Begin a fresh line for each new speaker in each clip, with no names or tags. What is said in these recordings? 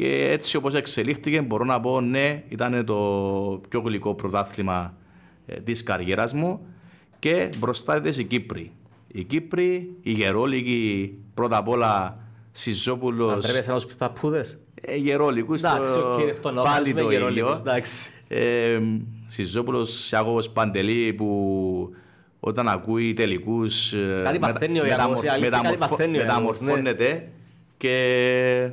Και έτσι όπως εξελίχθηκε μπορώ να πω ναι, ήταν το πιο γλυκό πρωτάθλημα ε, της καριέρας μου και μπροστά ήταν οι Κύπροι. Οι Κύπροι, οι Γερόλικοι, πρώτα απ' όλα Σιζόπουλος... Αν
πρέπει να τους παππούδες;
Ε, Γερόλικους,
το, πάλι το ίδιο.
Ε, Σιζόπουλος, Σιάκοβος Παντελή που όταν ακούει τελικούς
ε, κάτι μαθαίνει ο Ιάκωβος,
μεταμορφώνεται και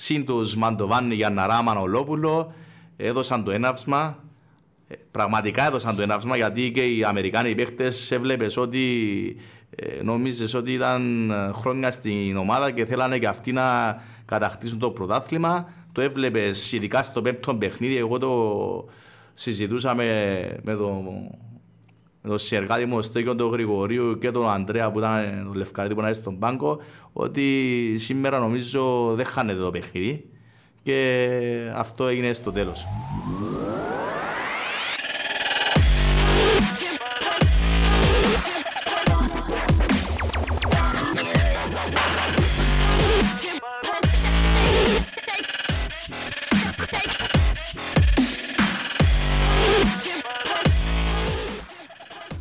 σύν τους Μαντοβάνη για Ναρά Μανολόπουλο έδωσαν το έναυσμα ε, πραγματικά έδωσαν το έναυσμα γιατί και οι Αμερικάνοι παίχτες έβλεπες ότι ε, νόμιζες ότι ήταν χρόνια στην ομάδα και θέλανε και αυτοί να κατακτήσουν το πρωτάθλημα. Το έβλεπες ειδικά στο πέμπτο παιχνίδι. Εγώ το συζητούσα με, με το με τον συνεργάτη μου, Στέκιο τον Γρηγορίου και τον Αντρέα που ήταν τον Λευκαρίτη που ήταν στον πάγκο, ότι σήμερα νομίζω δεν χάνεται το παιχνίδι και αυτό έγινε στο τέλος.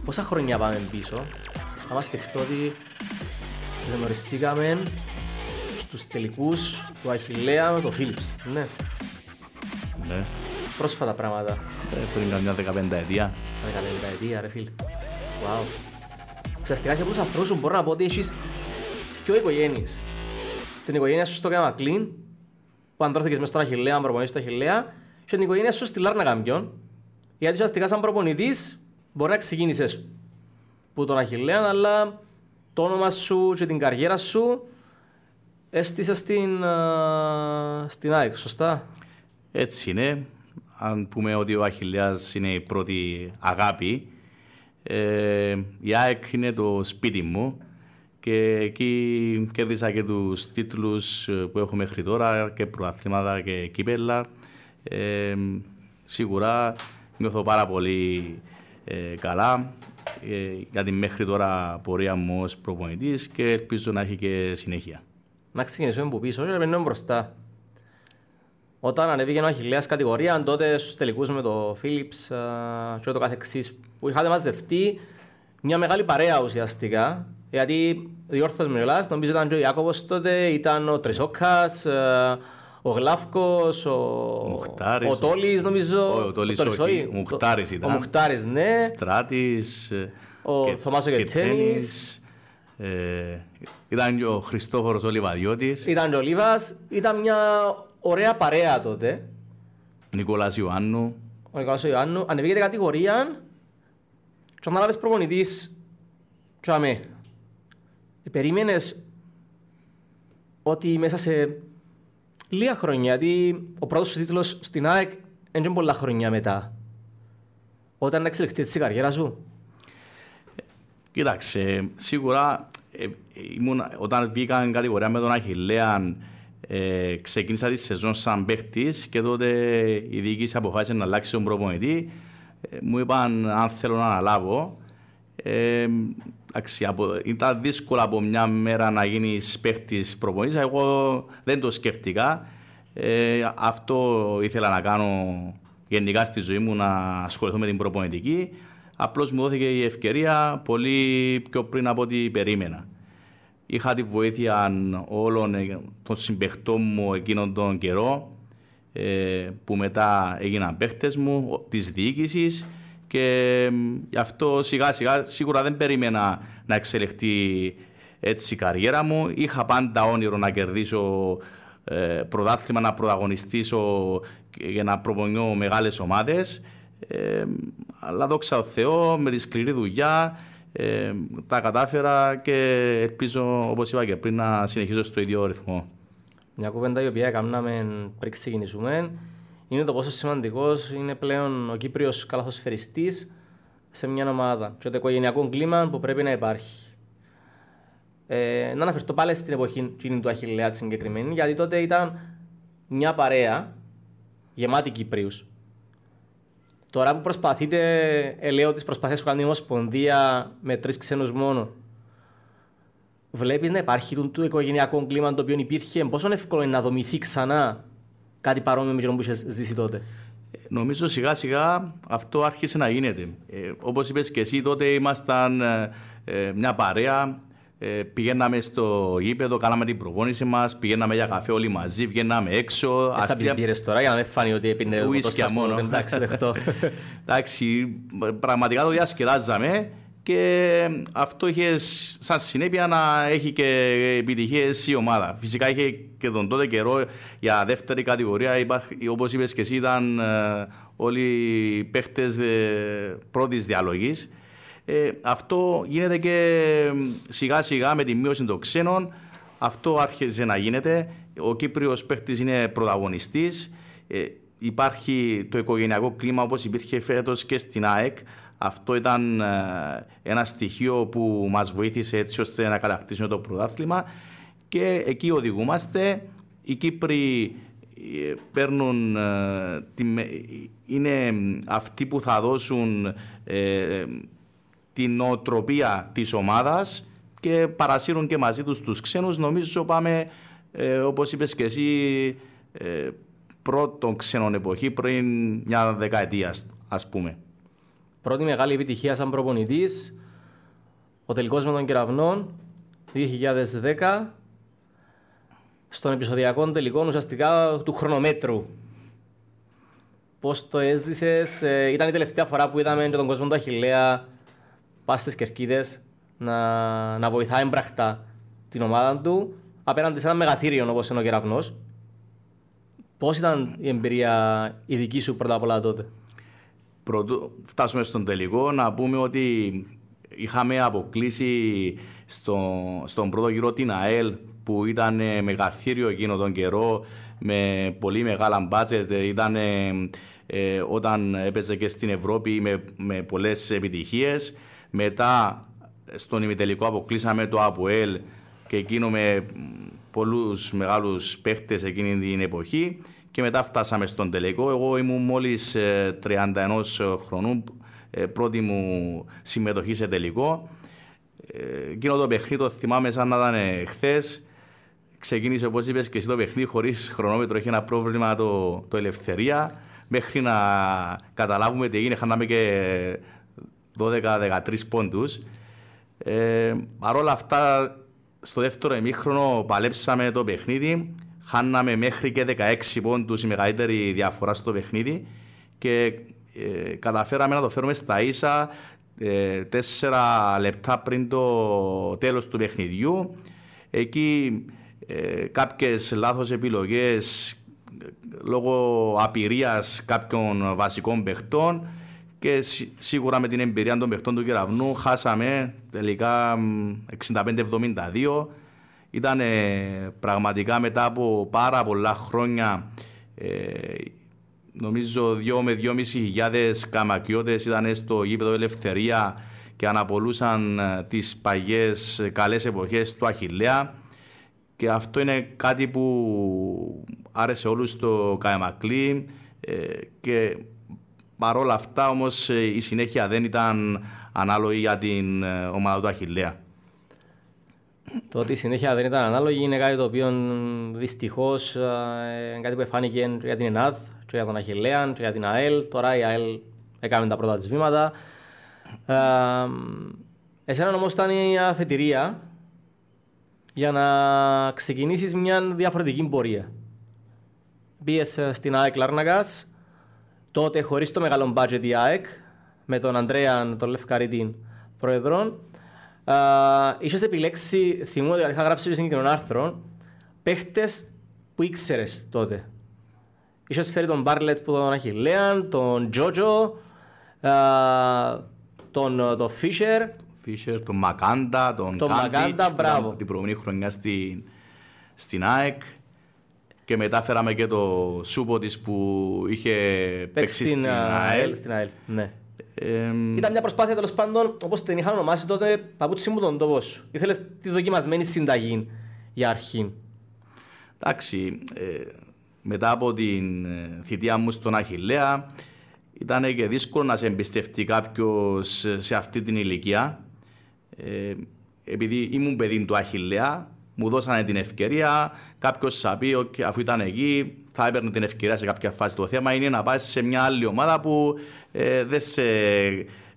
Πόσα χρόνια πάμε πίσω, άμα σκεφτώ ότι γνωριστήκαμε στους τελικούς του Αχιλέα με τον Φίλιπς. Ναι.
Ναι.
Πρόσφατα πράγματα.
Ε, πριν καμιά δεκαπέντα ετία.
Δεκαπέντα ετία ρε φίλ. Wow. Ουσιαστικά σε πολλούς ανθρώπους μπορώ να πω ότι έχεις δυο οικογένειες. Την οικογένεια σου στο Καμακλίν, που αντρώθηκες μες στον Αχιλέα, προπονήσεις στο Αχιλέα, και την οικογένεια σου στη Λάρνα Καμπιόν, γιατί ουσιαστικά σαν προπονητής μπορεί να ξεκίνησες που τον Αχιλέα, αλλά το όνομα σου και την καριέρα σου έστησε στην, στην ΑΕΚ, σωστά;
Έτσι είναι. Αν πούμε ότι ο Αχιλέας είναι η πρώτη αγάπη, ε, η ΑΕΚ είναι το σπίτι μου και εκεί κέρδισα και τους τίτλους που έχω μέχρι τώρα και προαθλήματα και κύπελα. Ε, σίγουρα νιώθω πάρα πολύ ε, καλά ε, για την μέχρι τώρα πορεία μου ως προπονητής και ελπίζω να έχει και συνέχεια.
Να ξεκινήσουμε από πίσω και να περνούμε μπροστά. Όταν ανέβηκε ο Αχιλέας κατηγορία, τότε στους τελικούς με το Philips και το καθεξής, που είχατε μαζευτεί μια μεγάλη παρέα ουσιαστικά, γιατί διόρθος με νομίζω ήταν και ο Ιάκωβος τότε, ήταν ο Τρισόκας, ο Γλάφκος, ο,
Μουχτάρης,
ο Τόλης νομίζω.
Ο, ο Τόλης όχι, ο Μουχτάρης ήταν.
Ο Μουχτάρης, ναι.
Στράτης.
Ο Θωμάσο Κετένης.
Ε, ήταν και ο Χριστόφορος ο Λιβαδιώτης.
Ήταν και ο Λίβας. Ήταν μια ωραία παρέα τότε.
Νικόλας Ιωάννου.
Ο Νικόλας Ιωάννου. Ανεβήκεται κατηγορία και ανάλαβες προπονητής και αμέ. Ε, περίμενες ότι μέσα σε λίγα χρόνια, γιατί ο πρώτος σου τίτλος στην ΑΕΚ είναι πολλά χρόνια μετά. Όταν εξελιχθεί η καριέρα σου.
Κοίταξε, σίγουρα ε, ήμουν, όταν βγήκαν κατηγορία με τον Αχιλέα ε, ξεκίνησα τη σεζόν σαν παίχτης και τότε η διοίκηση αποφάσισε να αλλάξει τον προπονητή. Ε, μου είπαν αν θέλω να αναλάβω. Ε, ήταν δύσκολο από μια μέρα να γίνεις παίχτης προπονητή. Εγώ δεν το σκέφτηκα. Ε, αυτό ήθελα να κάνω γενικά στη ζωή μου να ασχοληθώ με την προπονητική. Απλώς μου δόθηκε η ευκαιρία πολύ πιο πριν από ό,τι περίμενα. Είχα τη βοήθεια όλων των συμπεχτών μου εκείνον τον καιρό ε, που μετά έγιναν παίχτες μου, της διοίκησης και γι' αυτό σιγά σιγά σίγουρα δεν περίμενα να εξελιχθεί έτσι η καριέρα μου. Είχα πάντα όνειρο να κερδίσω ε, πρωτάθλημα, να πρωταγωνιστήσω για να προπονώ μεγάλες ομάδες. Ε, αλλά δόξα ο Θεό με τη σκληρή δουλειά ε, τα κατάφερα και ελπίζω όπως είπα και πριν να συνεχίσω στο ίδιο ρυθμό.
Μια κουβέντα η οποία έκαναμε πριν ξεκινήσουμε είναι το πόσο σημαντικός είναι πλέον ο Κύπριος καλαθοσφαιριστής σε μια ομάδα και το οικογενειακό κλίμα που πρέπει να υπάρχει. Ε, να αναφερθώ πάλι στην εποχή του Αχιλέα τη συγκεκριμένη, γιατί τότε ήταν μια παρέα γεμάτη Κύπριους. Τώρα που προσπαθείτε, ελέω τις προσπαθίες που κάνει η Ομοσπονδία με τρεις ξένους μόνο, βλέπεις να υπάρχει το οικογενειακό κλίμα το οποίο υπήρχε, πόσο εύκολο είναι να δομηθεί ξανά κάτι παρόμοιο με που είχες ζήσει τότε.
Νομίζω σιγά σιγά αυτό άρχισε να γίνεται. Ε, όπως είπες και εσύ τότε ήμασταν ε, ε, μια παρέα, ε, πηγαίναμε στο γήπεδο, κάναμε την προπόνηση μας, πηγαίναμε για καφέ όλοι μαζί, βγαίναμε έξω.
Ε, αστεία... Θα πήρες τώρα για να μην φάνει ότι έπινε
ουίσκια μόνο.
Εντάξει, δεχτώ.
Εντάξει, πραγματικά το διασκεδάζαμε και αυτό είχε σαν συνέπεια να έχει και επιτυχίες η ομάδα. Φυσικά είχε και τον τότε καιρό για δεύτερη κατηγορία, όπως είπες και εσύ, ήταν ε, όλοι οι παίχτες πρώτης διαλογής. Ε, αυτό γίνεται και σιγά σιγά με τη μείωση των ξένων. Αυτό άρχισε να γίνεται. Ο Κύπριος παίχτης είναι πρωταγωνιστής. Ε, υπάρχει το οικογενειακό κλίμα όπως υπήρχε φέτος και στην ΑΕΚ. Αυτό ήταν ε, ένα στοιχείο που μας βοήθησε έτσι ώστε να κατακτήσουμε το πρωτάθλημα και εκεί οδηγούμαστε. Οι Κύπροι ε, παίρνουν, ε, είναι αυτοί που θα δώσουν την νοοτροπία της ομάδας και παρασύρουν και μαζί τους τους ξένους. Νομίζω πάμε, όπως είπες και εσύ, πρώτον ξένων εποχή πριν μια δεκαετία ας πούμε
πρώτη μεγάλη επιτυχία σαν προπονητής, ο τελικός με τον Κεραυνών 2010 στον επεισοδιακό τελικό ουσιαστικά του χρονομέτρου. Πώς το έζησες, ε, ήταν η τελευταία φορά που είδαμε τον κόσμο του Αχηλέα πας στις κερκίδες να, να βοηθάει έμπραχτα την ομάδα του απέναντι σε ένα μεγαθύριο όπως είναι ο Κεραυνός. Πώς ήταν η εμπειρία η δική σου πρώτα απ' όλα τότε;
Πρωτού φτάσουμε στον τελικό, να πούμε ότι είχαμε αποκλείσει στο, στον πρώτο γύρο την ΑΕΛ που ήταν μεγαθύριο εκείνο τον καιρό με πολύ μεγάλα μπάτζετ. Ήταν ε, όταν έπαιζε και στην Ευρώπη με, με πολλές επιτυχίες. Μετά στον ημιτελικό αποκλείσαμε το ΑΠΟΕΛ και εκείνο με πολλούς μεγάλους παίχτες εκείνη την εποχή και μετά φτάσαμε στον τελικό. Εγώ ήμουν μόλις 31 ε, χρονών, ε, πρώτη μου συμμετοχή σε τελικό. Ε, εκείνο το παιχνίδι το θυμάμαι σαν να ήταν χθες. Ξεκίνησε όπως είπες και εσύ το παιχνίδι χωρίς χρονόμετρο. Είχε ένα πρόβλημα το, το ελευθερία. Μέχρι να καταλάβουμε τι έγινε, χάναμε και 12-13 πόντους. Ε, Παρ' όλα αυτά, στο δεύτερο ημίχρονο παλέψαμε το παιχνίδι. Χάναμε μέχρι και 16 πόντους η μεγαλύτερη διαφορά στο παιχνίδι και ε, καταφέραμε να το φέρουμε στα ίσα ε, τέσσερα λεπτά πριν το τέλος του παιχνιδιού. Εκεί ε, κάποιες λάθος επιλογές λόγω απειρίας κάποιων βασικών παιχτών και σίγουρα με την εμπειρία των παιχτών του κεραυνού χάσαμε τελικά 65-72 ήταν πραγματικά μετά από πάρα πολλά χρόνια ε, νομίζω δυο με δυο μισή χιλιάδες καμακιώτες ήταν στο γήπεδο Ελευθερία και αναπολούσαν ε, τις παγιές καλές εποχές του Αχιλέα και αυτό είναι κάτι που άρεσε όλους στο Καϊμακλή ε, και παρόλα αυτά όμως η συνέχεια δεν ήταν ανάλογη για την ομάδα του Αχιλέα.
Το ότι η συνέχεια δεν ήταν ανάλογη είναι κάτι το οποίο δυστυχώς ε, κάτι που εφάνηκε για την ΕΝΑΔ, για τον Αχηλέα, για την ΑΕΛ. Τώρα η ΑΕΛ έκανε τα πρώτα της βήματα. Ε, εσένα όμως ήταν η αφετηρία για να ξεκινήσεις μια διαφορετική πορεία. Πήγες στην ΑΕΚ Λάρνακα, τότε χωρίς το μεγάλο budget η ΑΕΚ, με τον Αντρέα τον Λευκαρίτη πρόεδρον Είχες επιλέξει, θυμούμαι ότι είχα γράψει σε συγκεκριμένο άρθρο, παίχτες που ήξερες τότε. Είχες φέρει τον Μπάρλετ που τον Αχιλέαν, τον Τζότζο, τον, τον Φίσερ.
Φίσερ, τον Μακάντα, τον, τον Μακάντα, μπράβο. Την προηγούμενη χρονιά στην, στην ΑΕΚ. Και μετά φέραμε και το Σούπο της που είχε παίξει στην, στην ΑΕΛ.
Στην ΑΕΛ, ναι. Ε, Ήταν μια προσπάθεια τέλος πάντων, όπως την είχαν ονομάσει τότε, παπούτσι μου τον τόπο σου. Ήθελες τη δοκιμασμένη συνταγή για αρχή.
Εντάξει, ε, μετά από την ε, θητεία μου στον Αχηλέα, ήταν και δύσκολο να σε εμπιστευτεί κάποιος σε αυτή την ηλικία. Ε, επειδή ήμουν παιδί του Αχηλέα, μου δώσανε την ευκαιρία, κάποιος σα πει, αφού ήταν εκεί, θα έπαιρνε την ευκαιρία σε κάποια φάση. Το θέμα είναι να πάει σε μια άλλη ομάδα που ε, δεν σε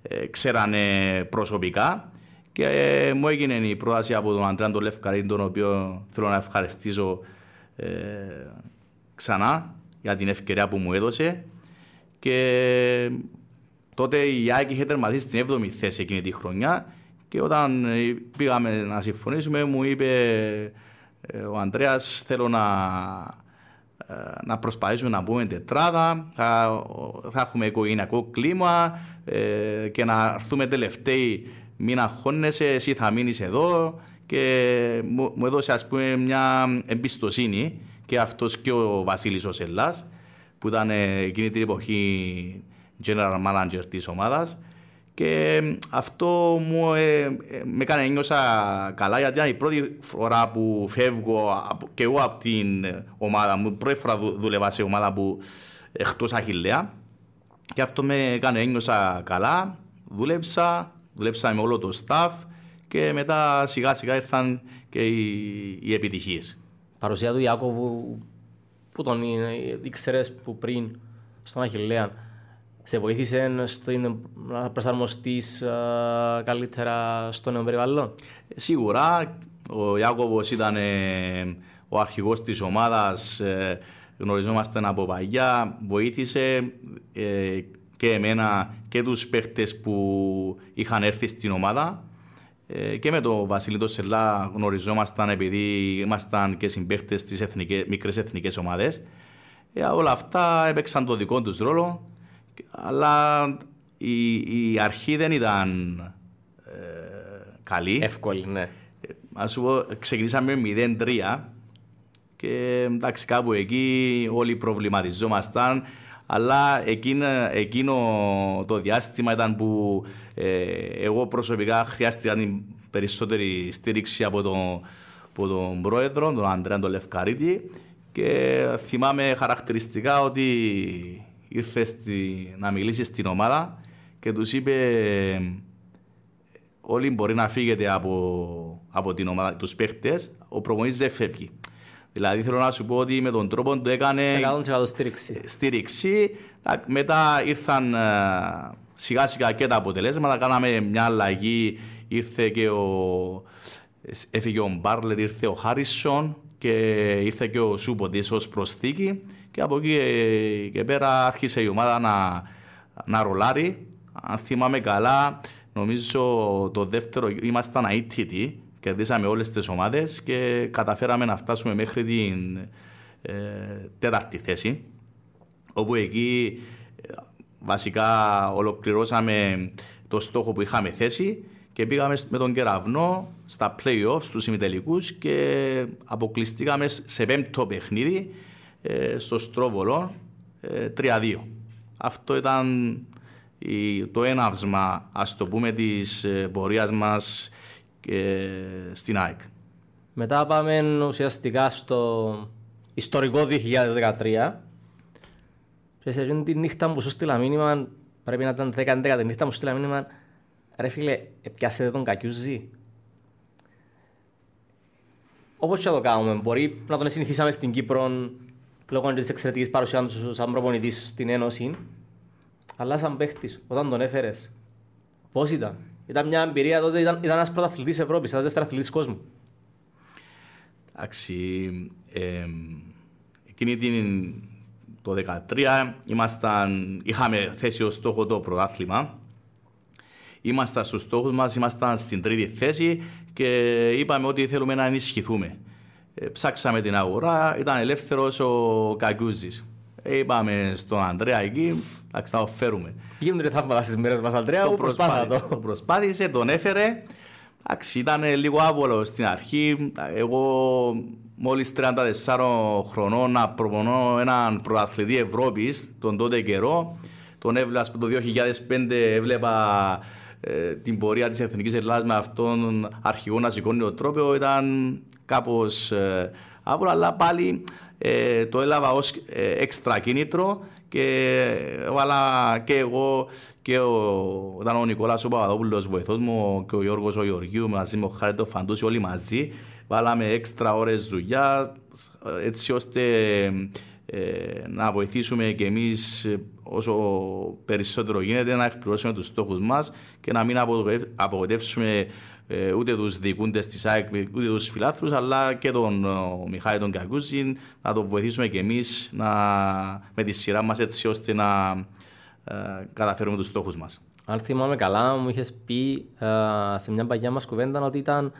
ε, ξέρανε προσωπικά. Και ε, μου έγινε η πρόταση από τον Αντρέα τον Λευκαρίν, τον οποίο θέλω να ευχαριστήσω ε, ξανά για την ευκαιρία που μου έδωσε. Και τότε η Άκη είχε τερματίσει στην 7η θέση εκείνη τη χρονιά και όταν πήγαμε να συμφωνήσουμε μου είπε ο Ανδρέας θέλω να ε, να προσπαθήσουμε να μπούμε τετράδα, θα, θα έχουμε οικογενειακό κλίμα ε, και να έρθουμε τελευταίοι μην αγχώνεσαι, εσύ θα μείνεις εδώ. Και μου, μου έδωσε ας πούμε μια εμπιστοσύνη και αυτός και ο Βασίλης ο Σελάς που ήταν εκείνη την εποχή general manager της ομάδας και αυτό μου ε, ε, με έκανε νιώσα καλά γιατί ήταν η πρώτη φορά που φεύγω και εγώ από την ομάδα μου. Πρώτη φορά δούλευα σε ομάδα που εκτός Αχιλέα. Και αυτό με έκανε νιώσα καλά. Δούλεψα, δούλεψα με όλο το staff και μετά σιγά σιγά ήρθαν και οι, οι επιτυχίες.
Παρουσία του Ιάκωβου, που τον ήξερες που πριν στον Αχιλέα, σε βοήθησε να προσαρμοστεί καλύτερα στο νέο περιβάλλον;
Σίγουρα. Ο Ιάκωβος ήταν ε, ο αρχηγός της ομάδας, ε, γνωριζόμαστε από παγιά, βοήθησε ε, και εμένα και τους παίχτες που είχαν έρθει στην ομάδα και με τον Βασίλη Σελά γνωριζόμασταν επειδή ήμασταν και συμπαίχτες στις εθνικές, μικρές εθνικές ομάδες. όλα αυτά έπαιξαν το δικό τους ρόλο αλλά η, η αρχή δεν ήταν ε, καλή.
Εύκολη, ναι.
Α σου πω, ξεκινήσαμε 0-3 και εντάξει κάπου εκεί όλοι προβληματιζόμασταν αλλά εκείνο, εκείνο το διάστημα ήταν που ε, εγώ προσωπικά χρειάστηκα την περισσότερη στήριξη από τον, από τον πρόεδρο, τον Αντρέα τον Λευκαρίτη και θυμάμαι χαρακτηριστικά ότι ήρθε στη, να μιλήσει στην ομάδα και τους είπε όλοι μπορεί να φύγετε από, από την ομάδα, τους παίχτες, ο προπονητής δεν φεύγει. Δηλαδή θέλω να σου πω ότι με τον τρόπο του έκανε
100% στήριξη.
στήριξη. Μετά ήρθαν ε, σιγά σιγά και τα αποτελέσματα, κάναμε μια αλλαγή, ήρθε και ο, έφυγε ο Μπάρλετ, ήρθε ο Χάρισον και ήρθε και ο Σούποντης ως προσθήκη και από εκεί ε, και πέρα άρχισε η ομάδα να, να ρολάρει. Αν θυμάμαι καλά, νομίζω το δεύτερο ήμασταν αίτητοι, κερδίσαμε όλες τις ομάδες και καταφέραμε να φτάσουμε μέχρι την ε, τέταρτη θέση, όπου εκεί ε, βασικά ολοκληρώσαμε το στόχο που είχαμε θέσει και πήγαμε με τον κεραυνό στα play-offs, στους ημιτελικούς και αποκλειστήκαμε σε πέμπτο παιχνίδι ε, στο Στρόβολο 3-2. Ε, Αυτό ήταν το έναυσμα, ας το πούμε, της ε, πορείας μας στην ΑΕΚ.
Μετά πάμε ουσιαστικά στο ιστορικό 2013 και σε αυτή τη νύχτα που σου στείλα μήνυμα, πρέπει να ήταν 10-11 τη νύχτα που σου στείλα μήνυμα, ρε φίλε, πιάσετε τον κακιούζι. Όπως και το κάνουμε, μπορεί να τον συνηθίσαμε στην Κύπρο λόγω τη εξαιρετική παρουσία του σαν προπονητής στην Ένωση. Αλλά σαν παίχτης, όταν τον έφερες, πώς ήταν; Ήταν μια εμπειρία τότε, ήταν, ήταν ένας πρωταθλητής Ευρώπης, ένας δεύτερο αθλητή κόσμου.
Εντάξει. Ε, εκείνη την, το 2013 ήμασταν, είχαμε θέσει ως στόχο το πρωτάθλημα. Ήμασταν στους στόχους μας, ήμασταν στην τρίτη θέση και είπαμε ότι θέλουμε να ενισχυθούμε. Ε, ψάξαμε την αγορά, ήταν ελεύθερος ο Κακούζη. Ε, είπαμε στον Αντρέα εκεί, να το φέρουμε.
Γίνονται θαύματα στις μέρες μας, Αντρέα, το προσπάθησε,
το προσπάθησε, τον έφερε. Εντάξει, ήταν λίγο άβολο στην αρχή. Εγώ μόλις 34 χρονών να προπονώ έναν προαθλητή Ευρώπης τον τότε καιρό. Τον έβλεπα το 2005, έβλεπα ε, την πορεία της Εθνικής Ελλάδας με αυτόν αρχηγό να σηκώνει το τρόπο. Ήταν κάπως ε, άβολα, αλλά πάλι ε, το έλαβα ως ε, έξτρα κίνητρο και έβαλα και εγώ και ο, ήταν ο Νικόλας ο Παπαδόπουλος βοηθός μου και ο Γιώργος ο Γεωργίου μαζί με ο Χάρετο Φαντούση όλοι μαζί βάλαμε έξτρα ώρες δουλειά έτσι ώστε ε, να βοηθήσουμε και εμείς όσο περισσότερο γίνεται να εκπληρώσουμε τους στόχους μας και να μην απογοητεύσουμε ε, ούτε τους δικούντες της ΑΕΚ, ούτε τους φιλάθρους, αλλά και τον Μιχάη τον Κακούζη, να τον βοηθήσουμε και εμείς να, με τη σειρά μας έτσι ώστε να ε, καταφέρουμε τους στόχους μας.
Αν θυμάμαι καλά, μου είχες πει ε, σε μια παγιά μας κουβέντα ότι ήταν,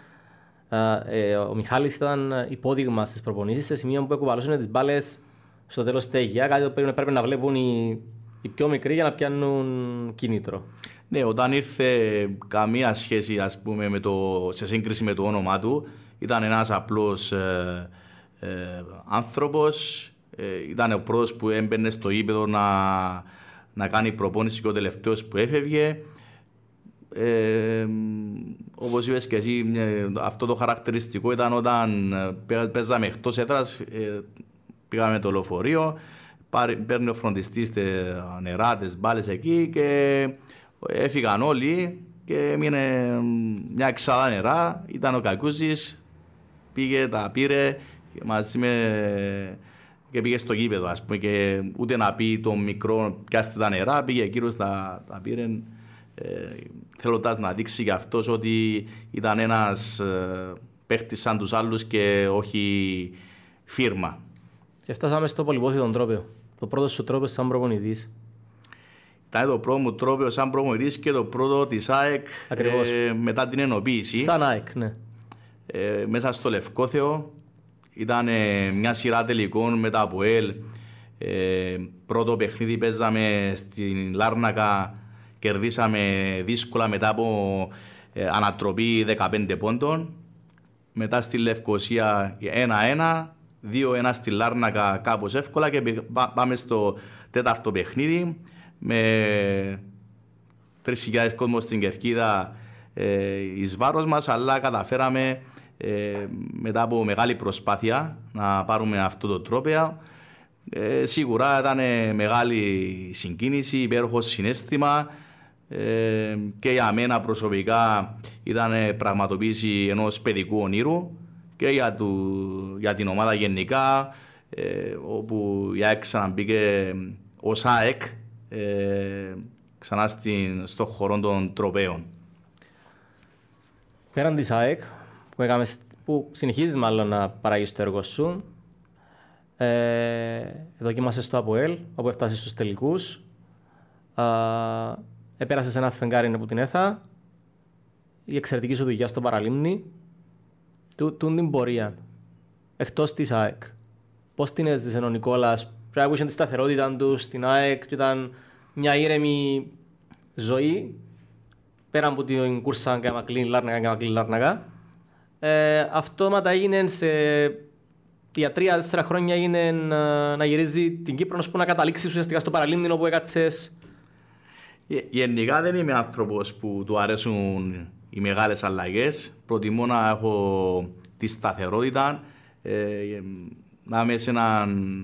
ε, ο Μιχάλης ήταν υπόδειγμα στις προπονήσεις σε σημείο που εκουβαλούσαν τις μπάλες στο τέλος στέγια. Κάτι που πρέπει να βλέπουν οι, οι πιο μικροί για να πιάνουν κίνητρο.
Ναι, όταν ήρθε καμία σχέση ας πούμε, με το, σε σύγκριση με το όνομά του, ήταν ένας απλός ε, ε, άνθρωπος. Ε, ήταν ο πρώτος που έμπαινε στο ύπεδο να, να κάνει προπόνηση και ο τελευταίος που έφευγε. Ε, Όπως είπες και εσύ, αυτό το χαρακτηριστικό ήταν όταν παίζαμε εκτός έδρας, ε, πήγαμε το λεωφορείο, παίρνει ο φροντιστής τα νερά, τι μπάλες εκεί και έφυγαν όλοι και έμεινε μια εξάδα νερά. Ήταν ο Κακούζης, πήγε, τα πήρε μαζί με και πήγε στο γήπεδο, ας πούμε, και ούτε να πει το μικρό πιάστε τα νερά, πήγε εκείνος τα, τα πήρε ε, θέλοντας να δείξει για αυτός ότι ήταν ένας ε, παίχτης σαν τους άλλους και όχι φίρμα.
Και φτάσαμε στο πολυπόθητο τρόπο. Το πρώτο σου τρόπο σαν προπονητής.
Ήταν το πρώτο μου τρόπο σαν προπονητής και το πρώτο της ΑΕΚ ε, μετά την ενοποίηση.
Σαν ΑΕΚ, ναι.
Ε, μέσα στο Λευκόθεο ήταν ε, μια σειρά τελικών μετά από ΕΛ. Ε, πρώτο παιχνίδι παίζαμε στην Λάρνακα, κερδίσαμε δύσκολα μετά από ε, ανατροπή 15 πόντων. Μετά στη Λευκοσία 1-1, 2-1 στη Λάρνακα κάπως εύκολα και πάμε στο τέταρτο παιχνίδι με 3.000 κόσμος στην Κερκίδα ε, εις βάρος μας, αλλά καταφέραμε ε, μετά από μεγάλη προσπάθεια να πάρουμε αυτό το τρόπο. Ε, σίγουρα ήταν μεγάλη συγκίνηση, υπέροχο συνέστημα ε, και για μένα προσωπικά ήταν πραγματοποίηση ενός παιδικού ονείρου και για, του, για την ομάδα γενικά ε, όπου η ΑΕΚ ξαναμπήκε ως ΑΕΚ ε, ξανά στην, στο χώρο των τροπέων.
Πέραν της ΑΕΚ, που, έκαμε, που συνεχίζεις μάλλον να παράγεις το έργο σου. Ε, δοκίμασες στο ΑΠΟΕΛ, όπου έφτασες στους τελικούς. Ε, επέρασες ένα φεγγάρι από την ΕΘΑ. Η εξαιρετική σου δουλειά στο Παραλίμνη. Του, του την πορεία, εκτός της ΑΕΚ. Πώς την έζησε ο Νικόλας, πρέπει να τη σταθερότητα του στην ΑΕΚ και ήταν μια ήρεμη ζωή πέρα από την κούρσα και μακλήν λάρναγα και μακλήν λάρναγα ε, αυτόματα έγινε σε για τρία-τέσσερα χρόνια έγινε να, να γυρίζει την Κύπρο που να καταλήξει ουσιαστικά στο παραλίμνη όπου έκατσες.
Γενικά δεν είμαι άνθρωπος που του αρέσουν οι μεγάλες αλλαγές. Προτιμώ να έχω τη σταθερότητα, ε, να είμαι σε έναν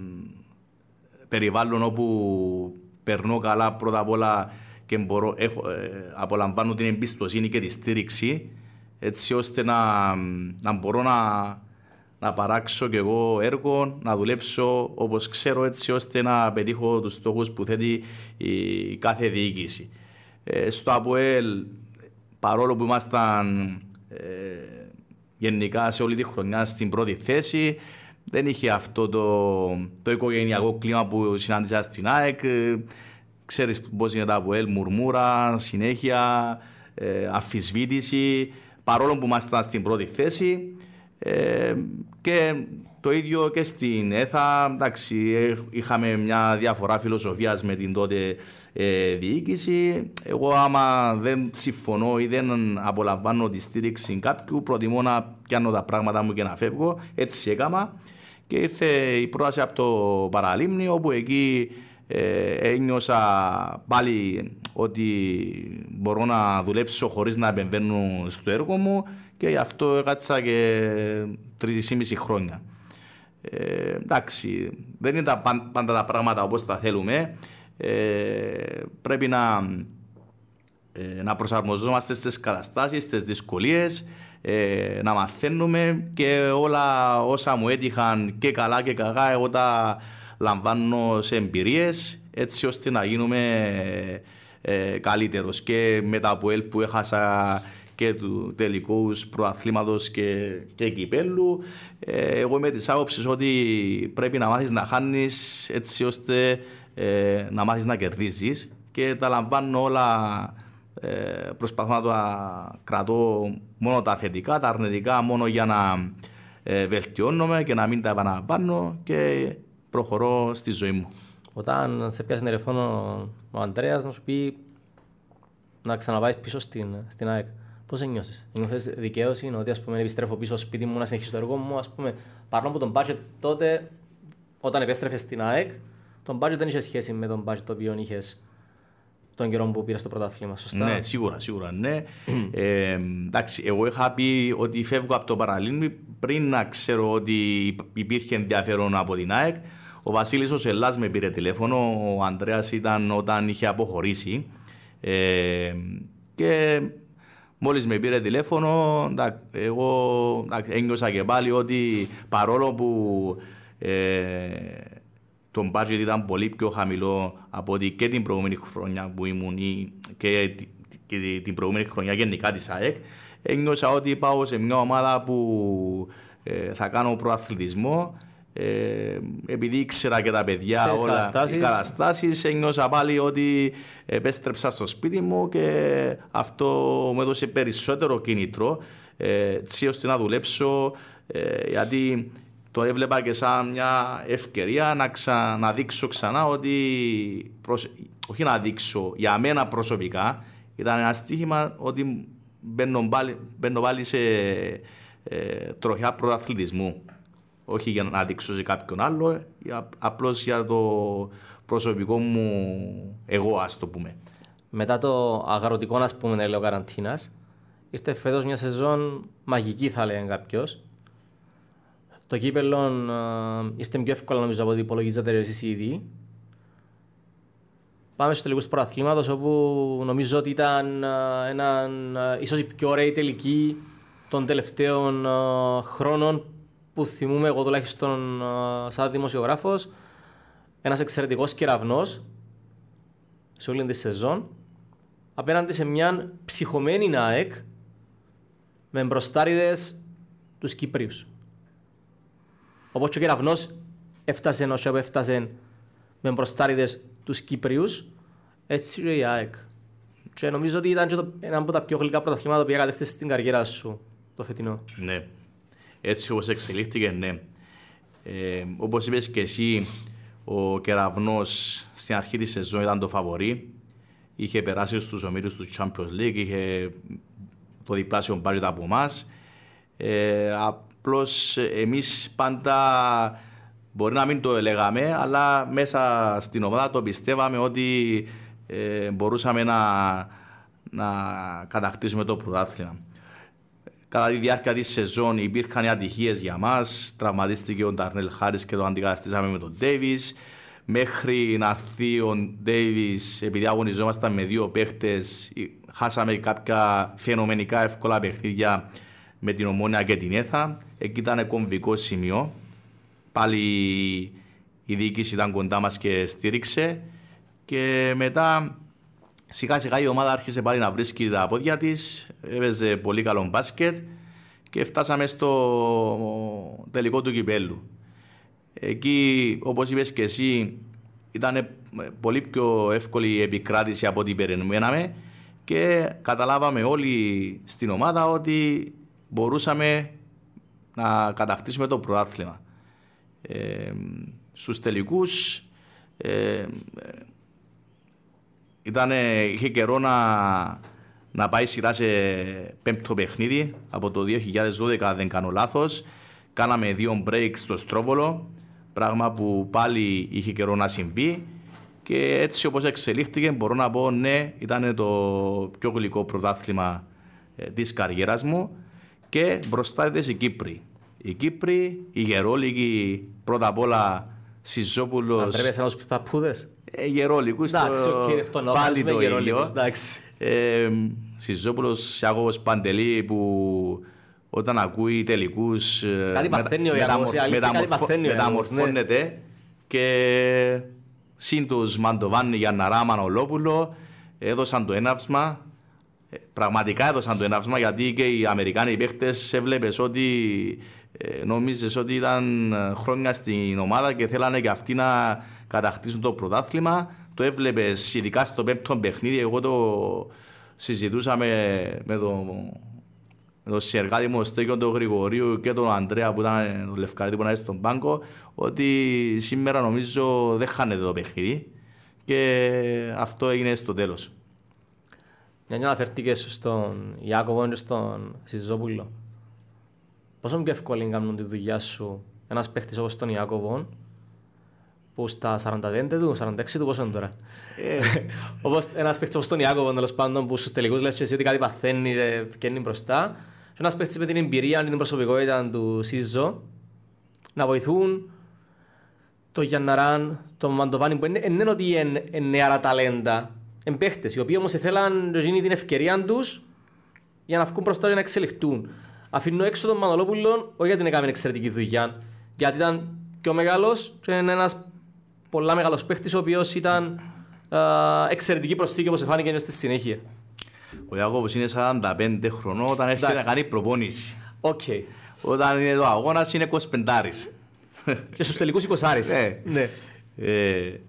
περιβάλλον όπου περνώ καλά πρώτα απ' όλα και μπορώ, έχω, ε, απολαμβάνω την εμπιστοσύνη και τη στήριξη έτσι ώστε να, να μπορώ να, να παράξω και εγώ έργο, να δουλέψω όπως ξέρω έτσι ώστε να πετύχω τους στόχους που θέτει η κάθε διοίκηση. Ε, στο ΑΠΟΕΛ, παρόλο που ήμασταν ε, γενικά σε όλη τη χρονιά στην πρώτη θέση, δεν είχε αυτό το, το οικογενειακό κλίμα που συνάντησα στην ΑΕΚ. Ξέρεις πώς είναι τα ΑΠΟΕΛ, μουρμούρα, συνέχεια, ε, αφισβήτηση παρόλο που ήμασταν στην πρώτη θέση. Ε, και το ίδιο και στην ΕΘΑ. Εντάξει, είχαμε μια διαφορά φιλοσοφίας με την τότε ε, διοίκηση. Εγώ, άμα δεν συμφωνώ ή δεν απολαμβάνω τη στήριξη κάποιου, προτιμώ να πιάνω τα πράγματα μου και να φεύγω. Έτσι έκανα. Και ήρθε η πρόταση από το Παραλίμνη, όπου εκεί ε, ένιωσα πάλι ότι μπορώ να δουλέψω χωρίς να επεμβαίνω στο έργο μου και γι' αυτό έκατσα και μισή χρόνια. Ε, εντάξει, δεν είναι τα, πάντα τα πράγματα όπως τα θέλουμε. Ε, πρέπει να, ε, να προσαρμοζόμαστε στις καταστάσεις, στις δυσκολίες, ε, να μαθαίνουμε και όλα όσα μου έτυχαν και καλά και κακά εγώ τα λαμβάνω σε εμπειρίες έτσι ώστε να γίνουμε ε, καλύτερος και με τα ΑΠΟΕΛ που έχασα και του τελικούς προαθλήματος και, και κυπέλου. Ε, εγώ είμαι της άποψης ότι πρέπει να μάθεις να χάνεις έτσι ώστε ε, να μάθεις να κερδίζεις και τα λαμβάνω όλα. Ε, προσπαθώ να τα κρατώ μόνο τα θετικά, τα αρνητικά μόνο για να ε, βελτιώνομαι και να μην τα επαναλαμβάνω και προχωρώ στη ζωή μου.
Όταν σε πιάσει τηλεφώνο ο Αντρέας να σου πει να ξαναπάει πίσω στην, στην ΑΕΚ, πώς ένιωσες; Νιώθες δικαίωση ότι ας πούμε, επιστρέφω πίσω στο σπίτι μου να συνεχίσω το έργο μου. Ας πούμε, παρόλο που τον budget τότε, όταν επέστρεφες στην ΑΕΚ, τον budget δεν είχε σχέση με τον budget το οποίο είχες τον καιρό που πήρα στο πρωτάθλημα. Σωστά;
Ναι, σίγουρα, σίγουρα. Ναι. ε, εντάξει, εγώ είχα πει ότι φεύγω από το Παραλίμνη πριν να ξέρω ότι υπήρχε ενδιαφέρον από την ΑΕΚ. Ο Βασίλης ο Σελάς με πήρε τηλέφωνο, ο Ανδρέας ήταν όταν είχε αποχωρήσει. Ε, και μόλις με πήρε τηλέφωνο, εγώ ένιωσα και πάλι ότι παρόλο που ε, το budget ήταν πολύ πιο χαμηλό από ότι και την προηγούμενη χρονιά που ήμουν και, και την προηγούμενη χρονιά γενικά της ΑΕΚ, ένιωσα ότι πάω σε μια ομάδα που ε, θα κάνω προαθλητισμό ε, επειδή ήξερα και τα παιδιά
Ξέρεις
όλα
καταστάσεις.
οι καταστάσεις ένιωσα πάλι ότι επέστρεψα στο σπίτι μου και αυτό μου έδωσε περισσότερο κίνητρο ε, έτσι ώστε να δουλέψω ε, γιατί το έβλεπα και σαν μια ευκαιρία να, ξα, να δείξω ξανά ότι προσ... όχι να δείξω για μένα προσωπικά ήταν ένα στοίχημα ότι μπαίνω πάλι, μπαίνω πάλι σε ε, τροχιά πρωταθλητισμού όχι για να δείξω σε κάποιον άλλο, απλώς για το προσωπικό μου εγώ, ας το πούμε.
Μετά το αγροτικό, ας πούμε, έλεγε ο καραντίνας, ήρθε φέτος μια σεζόν μαγική, θα λέγανε κάποιος. Το κύπελο ε, ήρθε πιο εύκολα νομίζω από ό,τι υπολογίζατε εσείς ήδη. Πάμε στους τελικούς προαθλήματος, όπου νομίζω ότι ήταν ε, ένα, ε, ίσως η πιο ωραία τελική των τελευταίων ε, χρόνων που θυμούμαι εγώ τουλάχιστον ε, σαν δημοσιογράφος. Ένας εξαιρετικός κεραυνός σε όλη τη σεζόν απέναντι σε μια ψυχωμένη ΑΕΚ με μπροστάριδες τους Κύπριους. Όπως και ο κεραυνός έφτασε όσο έφτασε με μπροστάριδες τους Κύπριους, έτσι και η ΑΕΚ. Και νομίζω ότι ήταν και το, ένα από τα πιο γλυκά πρωταθλήματα που κατέχθες στην καριέρα σου το φετινό.
Ναι. Έτσι όπως εξελίχθηκε, ναι. Ε, όπως είπες και εσύ, ο Κεραυνός στην αρχή της σεζόν ήταν το φαβορή. Είχε περάσει στους ομίλους του Champions League, είχε το διπλάσιο budget από εμάς. Ε, απλώς εμείς πάντα μπορεί να μην το έλεγαμε, αλλά μέσα στην ομάδα το πιστεύαμε ότι ε, μπορούσαμε να, να κατακτήσουμε το πρωτάθλημα. Κατά τη διάρκεια της σεζόν υπήρχαν ατυχίες για μας. Τραυματίστηκε ο Νταρνέλ Χάρη και το αντικαταστήσαμε με τον Ντέιβις. Μέχρι να έρθει ο Ντέιβις, επειδή αγωνιζόμασταν με δύο παίχτες, χάσαμε κάποια φαινομενικά εύκολα παιχνίδια με την Ομόνια και την Έθα. Εκεί ήταν κομβικό σημείο. Πάλι η διοίκηση ήταν κοντά μας και στήριξε. Και μετά Σιγά σιγά η ομάδα άρχισε πάλι να βρίσκει τα πόδια της, έπαιζε πολύ καλό μπάσκετ και φτάσαμε στο τελικό του κυπέλου. Εκεί, όπως είπες και εσύ, ήταν πολύ πιο εύκολη η επικράτηση από ό,τι περιμέναμε και καταλάβαμε όλοι στην ομάδα ότι μπορούσαμε να κατακτήσουμε το πρωτάθλημα. Ε, στους τελικούς ε, ήταν, είχε καιρό να, να πάει σειρά σε πέμπτο παιχνίδι από το 2012, δεν κάνω λάθος. Κάναμε δύο breaks στο Στρόβολο, πράγμα που πάλι είχε καιρό να συμβεί. Και έτσι όπως εξελίχθηκε μπορώ να πω ναι, ήταν το πιο γλυκό πρωτάθλημα ε, της καριέρας μου και μπροστά ήταν οι Κύπροι. Οι Κύπροι, οι Γερόλικοι, πρώτα απ' όλα Σιζόπουλος...
Αν πρέπει να τους παππούδες.
Ε, γερόλικους, το, πάλι το ίδιο. Ε, Σιζόπουλος Σιάκοβος Παντελή που όταν ακούει τελικούς
Κάτι παθαίνει ο Ιάκωβος,
μεταμορφώνεται και συν τους Μαντοβάνη για Ναρά Μανολόπουλο έδωσαν το έναυσμα. Ε, πραγματικά έδωσαν το έναυσμα γιατί και οι Αμερικάνοι παίχτες έβλεπες ότι ε, νόμιζες ότι ήταν χρόνια στην ομάδα και θέλανε και αυτοί να κατακτήσουν το πρωτάθλημα. Το έβλεπες ειδικά στο πέμπτο παιχνίδι. Εγώ το συζητούσα με, με τον με τον συνεργάτη μου, Στέκιο τον Γρηγορίου και τον Αντρέα που ήταν τον Λευκαρίτη που ήταν στον πάγκο, ότι σήμερα νομίζω δεν χάνεται το παιχνίδι και αυτό έγινε στο τέλος.
Μια μια αναφερθήκες στον Ιάκωβο και στον Σιζόπουλο. Πόσο πιο εύκολο είναι να κάνουν τη δουλειά σου ένας παίχτης όπως τον Ιάκωβο που στα 45 του, 46 του πόσο είναι τώρα. Ε. όπως ένας παίχτης όπως τον Ιάκωβο τέλος πάντων που στους τελικούς λες και εσύ ότι κάτι παθαίνει και είναι μπροστά και ένας παίχτης με την εμπειρία και την προσωπικότητα του ΣΥΖΟ να βοηθούν το Γιανναράν, το Μαντοβάνι που είναι, είναι ότι είναι νεαρά ταλέντα, είναι παίχτες οι οποίοι όμως θέλαν να γίνει την ευκαιρία τους για να βγουν μπροστά και να εξελιχθούν. Αφήνω έξω τον Μανολόπουλο, όχι γιατί έκαμε εξαιρετική δουλειά, γιατί ήταν πιο μεγάλο και είναι ένα πολλά μεγάλος παίχτης, ο οποίος ήταν α, εξαιρετική προσθήκη όπως φάνηκε στη συνέχεια.
Ο Ιάκωβος είναι 45 χρονών όταν έρχεται να κάνει προπόνηση.
Okay.
Όταν είναι το αγώνας είναι 25.
και στους τελικούς 20.
ναι. ναι. Ε,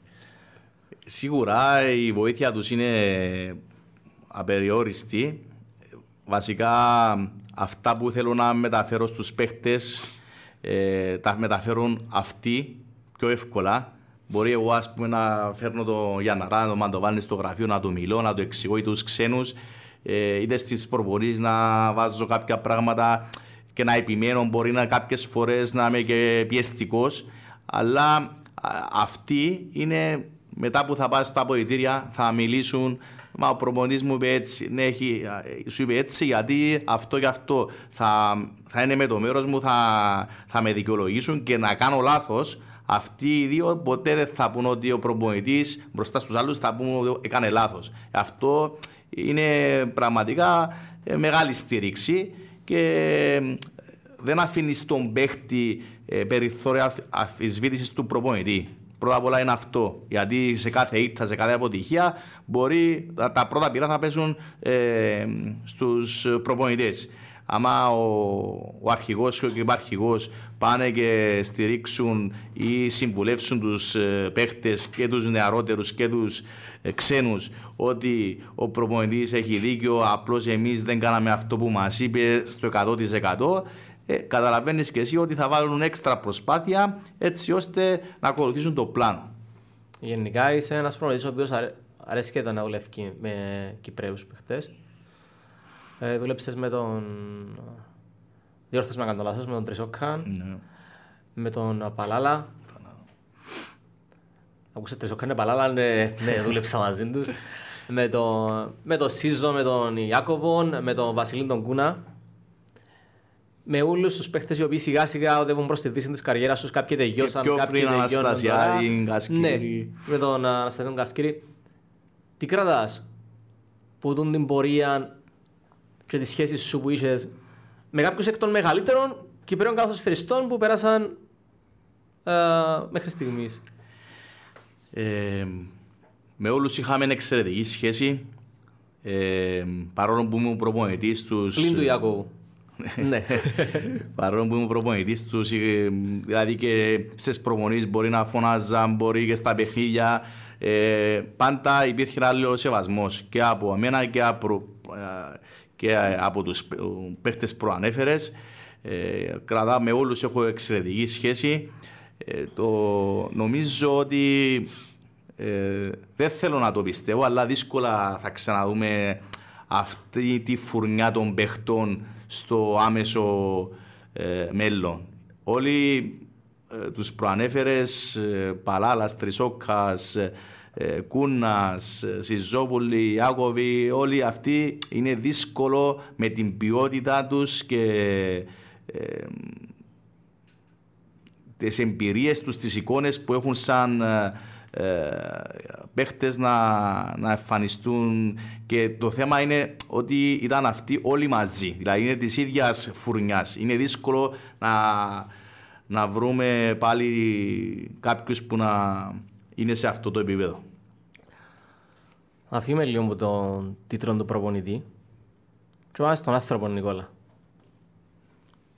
σίγουρα η βοήθεια τους είναι απεριόριστη. Βασικά αυτά που θέλω να μεταφέρω στους παίχτες ε, τα μεταφέρουν αυτοί πιο εύκολα. Μπορεί εγώ ας πούμε, να φέρνω το Γιάνναρα, να το μαντοβάνει στο γραφείο, να του μιλώ, να του εξηγώ ή τους ξένους ε, είτε στις προπονήσεις να βάζω κάποια πράγματα και να επιμένω μπορεί να κάποιες φορές να είμαι και πιεστικός αλλά αυτοί είναι μετά που θα πάει στα αποδητήρια θα μιλήσουν Μα ο προπονητής μου είπε έτσι, ναι, έχει, σου είπε έτσι γιατί αυτό και αυτό θα, θα είναι με το μέρος μου, θα, θα με δικαιολογήσουν και να κάνω λάθος. Αυτοί οι δύο ποτέ δεν θα πούν ότι ο προπονητής μπροστά στους άλλους θα πούν ότι έκανε λάθος. Αυτό είναι πραγματικά ε, μεγάλη στήριξη και ε, δεν αφήνει τον παίχτη ε, περιθώρια αφισβήτησης του προπονητή. Πρώτα απ' όλα είναι αυτό. Γιατί σε κάθε ήττα, σε κάθε αποτυχία, μπορεί τα πρώτα πειρά θα πέσουν ε, στους προπονητές. Άμα ο, ο αρχηγός και ο υπαρχηγό πάνε και στηρίξουν ή συμβουλεύσουν τους ε, παίχτες και τους νεαρότερους και τους ε, ξένους ότι ο προπονητής έχει δίκιο, απλώς εμείς δεν κάναμε αυτό που μας είπε στο 100%, ε, καταλαβαίνεις και εσύ ότι θα βάλουν έξτρα προσπάθεια έτσι ώστε να ακολουθήσουν το πλάνο.
Γενικά είσαι ένας προπονητής ο οποίος αρέσει και να δουλεύει με Κυπρέους παιχτέ. Ε, δούλεψες με τον. Διόρθωσε με κάνω λάθος, με τον Τρισόκαν, ναι. με τον Παλάλα. Ακούσε Τρισόκαν, Παλάλα, ναι, ναι, δούλεψα μαζί τους. με, τον, με τον Σίζο, με τον Ιάκοβον, με τον Βασιλή τον Κούνα με όλους τους παίχτε οι οποίοι σιγά σιγά οδεύουν προς τη δύση της καριέρας τους. Κάποιοι τελειώσαν,
κάποιοι πριν Αναστασιάδη, Γκασκύρη.
Ναι, με τον Αναστασιάδη Γκασκύρη. Τι κρατάς; Που δουν την πορεία και τις σχέσεις σου που είσαι με κάποιους εκ των μεγαλύτερων Κυπρέων καθοσφαιριστών που πέρασαν ε, μέχρι στιγμής.
Ε, με όλους είχαμε εξαιρετική σχέση. Ε, παρόλο που ήμουν προπονητής του.
Πλην του Ιακώβου ναι.
Παρόλο που είμαι προπονητής τους, ε, δηλαδή και στις προπονήσεις μπορεί να φωνάζαν, μπορεί και στα παιχνίδια. Ε, πάντα υπήρχε ένα άλλο σεβασμό και από εμένα και από, ε, και από τους παίχτε που ανέφερε. Ε, κρατά με όλους έχω εξαιρετική σχέση. Ε, το, νομίζω ότι ε, δεν θέλω να το πιστεύω, αλλά δύσκολα θα ξαναδούμε αυτή τη φουρνιά των παιχτών στο άμεσο ε, μέλλον. Όλοι ε, τους προανέφερες, ε, Παλάλας, Τρισόκας, ε, Κούνας, Σιζόπουλη, Ιάκωβη, όλοι αυτοί είναι δύσκολο με την ποιότητα τους και ε, τις εμπειρίες τους, τις εικόνες που έχουν σαν ε, παίχτες να, να εμφανιστούν και το θέμα είναι ότι ήταν αυτοί όλοι μαζί, δηλαδή είναι της ίδιας φουρνιάς. Είναι δύσκολο να, να βρούμε πάλι κάποιους που να είναι σε αυτό το επίπεδο.
Αφήνουμε λίγο από τον τίτλο του προπονητή και πάμε στον άνθρωπο Νικόλα.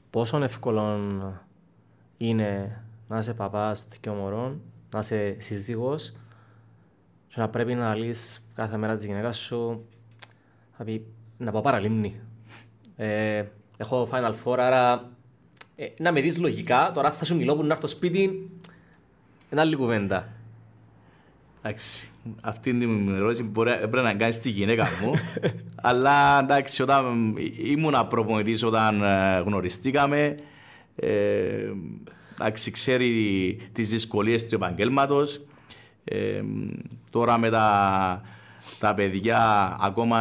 Πόσο εύκολο είναι να είσαι παπάς δύο μωρών, να είσαι σύζυγος και να πρέπει να λύσεις κάθε μέρα της γυναίκας σου να, πει, να πάω παραλίμνη. Ε, έχω Final Four, άρα ε, να με δεις λογικά, τώρα θα σου μιλώ που να έρθω σπίτι, είναι άλλη κουβέντα.
Εντάξει, αυτή την ερώτηση μπορεί πρέπει να κάνει τη γυναίκα μου. αλλά εντάξει, όταν ήμουν προπονητής, όταν ε, γνωριστήκαμε, ε, εντάξει, ξέρει τις δυσκολίες του επαγγέλματος. Ε, τώρα με τα, τα παιδιά ακόμα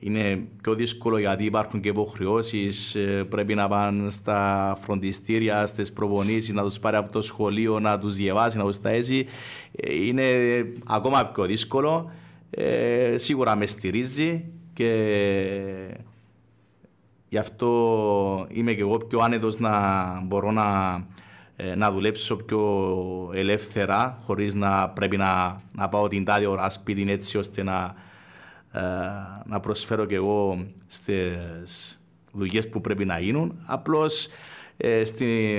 είναι πιο δύσκολο γιατί υπάρχουν και υποχρεώσεις. Ε, πρέπει να πάνε στα φροντιστήρια, στις προπονήσεις, να τους πάρει από το σχολείο, να τους διαβάσει, να τους τα έζει. Ε, είναι ακόμα πιο δύσκολο. Ε, σίγουρα με στηρίζει και γι' αυτό είμαι και εγώ πιο άνετος να μπορώ να, να δουλέψω πιο ελεύθερα χωρίς να πρέπει να, να πάω την τάδε ώρα σπίτι έτσι ώστε να, ε, να προσφέρω και εγώ στις δουλειές που πρέπει να γίνουν. Απλώς ε,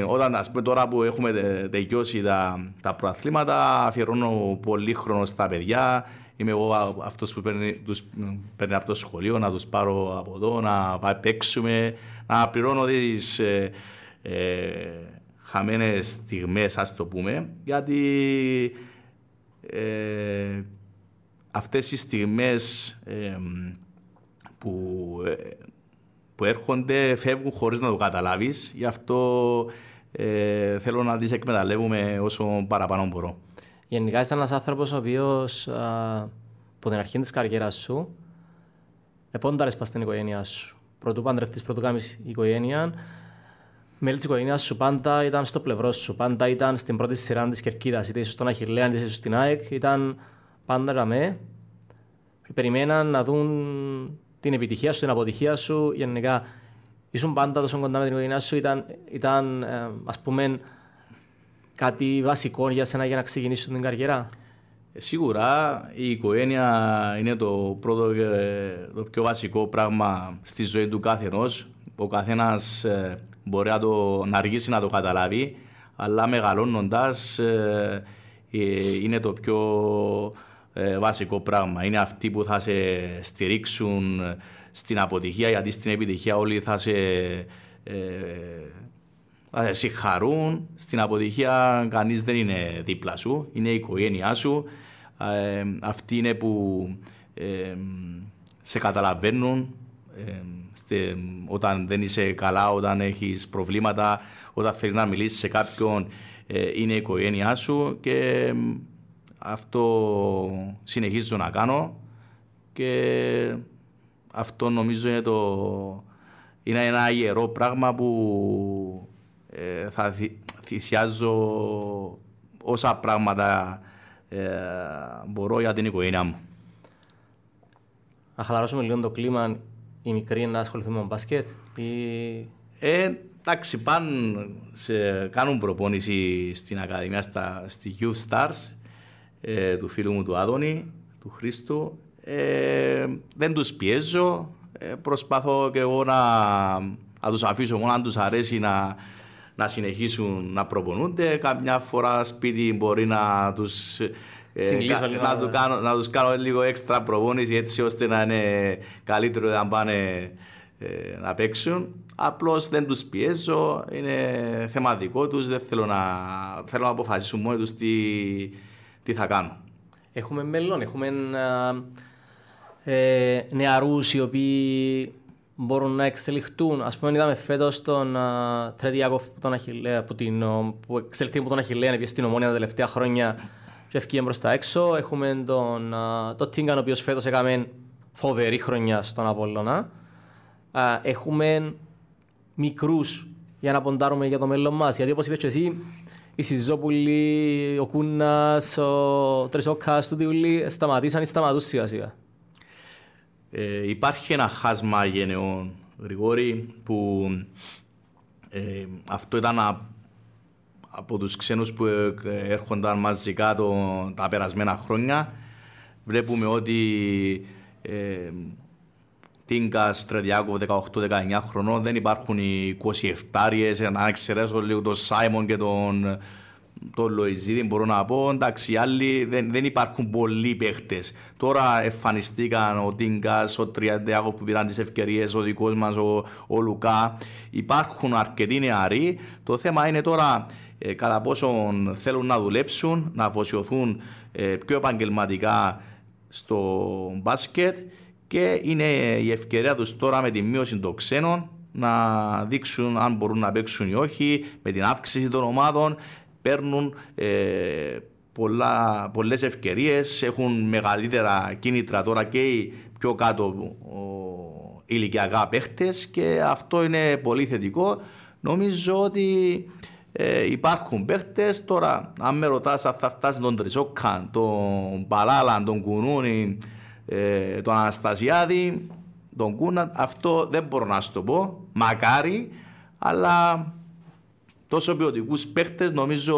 όταν ας πούμε τώρα που έχουμε τελειώσει τα, τα προαθλήματα αφιερώνω πολύ χρόνο στα παιδιά είμαι εγώ αυτός που παίρνει, τους, παίρνει από το σχολείο να τους πάρω από εδώ να πάει παίξουμε να πληρώνω τις ε, ε, χαμένες στιγμές ας το πούμε γιατί ε, αυτές οι στιγμές ε, που, που έρχονται φεύγουν χωρίς να το καταλάβεις. Γι' αυτό ε, θέλω να τις εκμεταλλεύουμε όσο παραπάνω μπορώ.
Γενικά είσαι ένας άνθρωπος ο οποίος από την αρχή της καριέρας σου επόνταρες πας στην οικογένειά σου. Πρωτού παντρευτείς, πρωτού κάνεις οικογένεια, μέλη της οικογένειας σου πάντα ήταν στο πλευρό σου. Πάντα ήταν στην πρώτη σειρά της κερκίδας, είτε είσαι στον Αχιλέα, είτε είσαι στην ΑΕΚ, ήταν πάντα ραμέ. Περιμέναν να δουν την επιτυχία σου, την αποτυχία σου. Γενικά, ήσουν πάντα τόσο κοντά με την οικογένειά σου. Ήταν, ήταν ε, ας πούμε, κάτι βασικό για σένα για να ξεκινήσεις την καριέρα;
Ε, σίγουρα η οικογένεια είναι το πρώτο και το πιο βασικό πράγμα στη ζωή του κάθε Ο καθένας ε, μπορεί να, το, να αργήσει να το καταλάβει, αλλά μεγαλώνοντας είναι το πιο ε, βασικό πράγμα. Είναι αυτοί που θα σε στηρίξουν στην αποτυχία, γιατί στην επιτυχία όλοι θα σε, ε, θα σε συγχαρούν. Στην αποτυχία κανείς δεν είναι δίπλα σου, είναι η οικογένειά σου. Ε, αυτοί είναι που ε, σε καταλαβαίνουν όταν δεν είσαι καλά, όταν έχεις προβλήματα, όταν θέλεις να μιλήσεις σε κάποιον, είναι η οικογένειά σου και αυτό συνεχίζω να κάνω και αυτό νομίζω είναι, το, είναι ένα ιερό πράγμα που ε, θα θυσιάζω όσα πράγματα ε, μπορώ για την οικογένειά μου.
Να χαλαρώσουμε λίγο το κλίμα οι μικροί να ασχοληθούμε με μπάσκετ ή...
Ε, εντάξει, πάνε σε, κάνουν προπόνηση στην Ακαδημία, στα, στη Youth Stars ε, του φίλου μου του Άδωνη, του Χρήστου. Ε, δεν τους πιέζω, ε, προσπαθώ και εγώ να, να τους αφήσω μόνο αν τους αρέσει να, να συνεχίσουν να προπονούνται. Καμιά φορά σπίτι μπορεί να τους
ε,
να, να, κάνω, να τους κάνω λίγο έξτρα προπόνηση έτσι ώστε να είναι καλύτερο να πάνε ε, να παίξουν. Απλώς δεν τους πιέζω, είναι θέμα δικό τους. Δεν θέλω να, θέλω να αποφασίσουν μόνοι τους τι, τι θα κάνω.
Έχουμε μέλλον, έχουμε ε, νεαρούς οι οποίοι μπορούν να εξελιχθούν. Ας πούμε είδαμε φέτος τον Τρέντιάκοφ τον Αχιλέα, που, την, που εξελιχθεί από τον Αχιλέα, είναι στην Ομόνια τα τελευταία χρόνια και ευκήγε μπροστά έξω. Έχουμε τον το Τίγκαν, ο οποίος φέτος έκαμε φοβερή χρονιά στον Απόλλωνα. Έχουμε μικρούς για να ποντάρουμε για το μέλλον μας. Γιατί όπως είπες και εσύ, η Σιζόπουλη, ο Κούνας, ο Τρισόκας, τούτοι όλοι σταματήσαν ή σταματούν σιγά σιγά.
Ε, υπάρχει ένα χάσμα γενεών, Γρηγόρη, που ε, αυτό ήταν από τους ξένους που ε, έρχονταν μαζικά το, τα περασμένα χρόνια. Βλέπουμε ότι ε, Τίνκα Στρεδιάκο 18-19 χρονών δεν υπάρχουν οι 27 να εξαιρέσω λίγο τον Σάιμον και τον, τον Λοϊζίδη μπορώ να πω εντάξει οι άλλοι δεν, δεν υπάρχουν πολλοί παίχτες. τώρα εμφανιστήκαν ο Τίνκας, ο Τριαντιάκο που πήραν τις ευκαιρίες, ο δικός μας ο, ο Λουκά. Υπάρχουν αρκετοί νεαροί. Το θέμα είναι τώρα ε, κατά πόσο θέλουν να δουλέψουν να αφοσιωθούν ε, πιο επαγγελματικά στο μπάσκετ και είναι η ευκαιρία τους τώρα με τη μείωση των ξένων να δείξουν αν μπορούν να παίξουν ή όχι, με την αύξηση των ομάδων παίρνουν ε, πολλά, πολλές ευκαιρίες, έχουν μεγαλύτερα κίνητρα τώρα και οι πιο κάτω ο, ηλικιακά παίχτες και αυτό είναι πολύ θετικό. Νομίζω ότι ε, υπάρχουν παίχτες τώρα, αν με ρωτάς αν θα φτάσει τον Τρισόκαν, τον Παλάλαν, τον Κουνούνι, ε, τον Αναστασιάδη, τον Κούνα, αυτό δεν μπορώ να σου το πω. Μακάρι, αλλά τόσο ποιοτικούς παίχτε νομίζω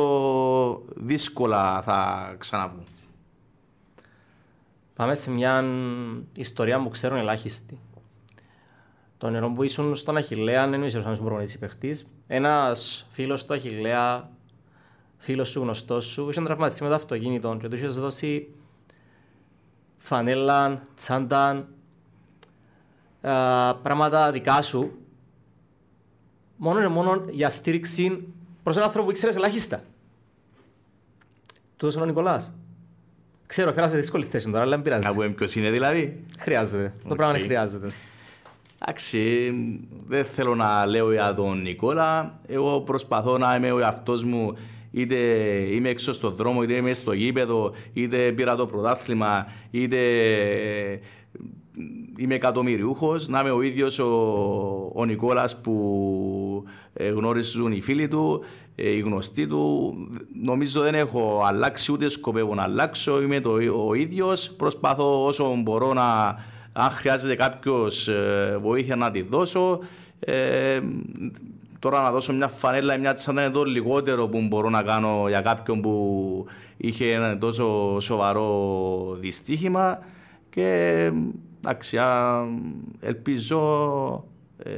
δύσκολα θα ξαναβγούν.
Πάμε σε μια ιστορία που ξέρουν ελάχιστοι. Το νερό που ήσουν στον Αχηλέα, δεν ξέρω αν ήσουν προπονητή παίχτη. Ένας φίλος του Αχηλέα, φίλος σου, γνωστός σου, είχε τραυματιστεί με το αυτοκίνητο και του είχες δώσει φανέλα, τσάντα, πράγματα δικά σου, μόνο και μόνο για στήριξη προς έναν άνθρωπο που ήξερες ελάχιστα. Του είναι ο Νικολάς. Ξέρω, φέρα σε δύσκολη θέση τώρα, αλλά δεν πειράζει.
Να πούμε ποιος είναι δηλαδή.
Χρειάζεται. Το πράγμα είναι χρειάζεται.
Εντάξει, δεν θέλω να λέω για τον Νικόλα. Εγώ προσπαθώ να είμαι ο εαυτός μου είτε είμαι έξω στον δρόμο, είτε είμαι στο γήπεδο, είτε πήρα το πρωτάθλημα, είτε ε, είμαι εκατομμυριούχος, να είμαι ο ίδιος ο, ο Νικόλας που ε, γνώριζουν οι φίλοι του, ε, οι γνωστοί του. Νομίζω δεν έχω αλλάξει ούτε σκοπεύω να αλλάξω. Είμαι το, ο ίδιος. Προσπαθώ όσο μπορώ να, αν χρειάζεται κάποιος βοήθεια να τη δώσω. Τώρα να δώσω μια φανέλα ή μια τσάντα είναι το λιγότερο που μπορώ να κάνω για κάποιον που είχε ένα τόσο σοβαρό δυστύχημα και εντάξει, ελπίζω ε,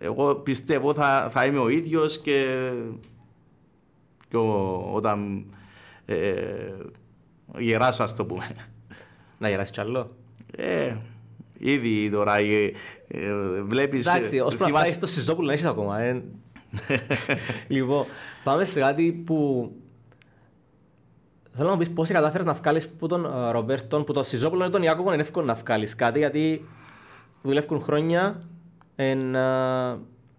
εγώ πιστεύω θα, θα είμαι ο ίδιος και, και όταν ε, γεράσω ας το πούμε.
Να γεράσεις κι άλλο;
Ε, Ήδη τώρα ε, ε, βλέπεις...
Εντάξει, ως προς αυτά έχεις το Σιζόπουλο να έχεις ακόμα. Ε. λοιπόν, πάμε σε κάτι που... Θέλω να μου πεις πώς κατάφερες να βγάλεις που τον Ρομπέρτον, που τον Σιζόπουλο είναι τον Ιάκωβο είναι εύκολο να βγάλεις κάτι γιατί δουλεύουν χρόνια εν...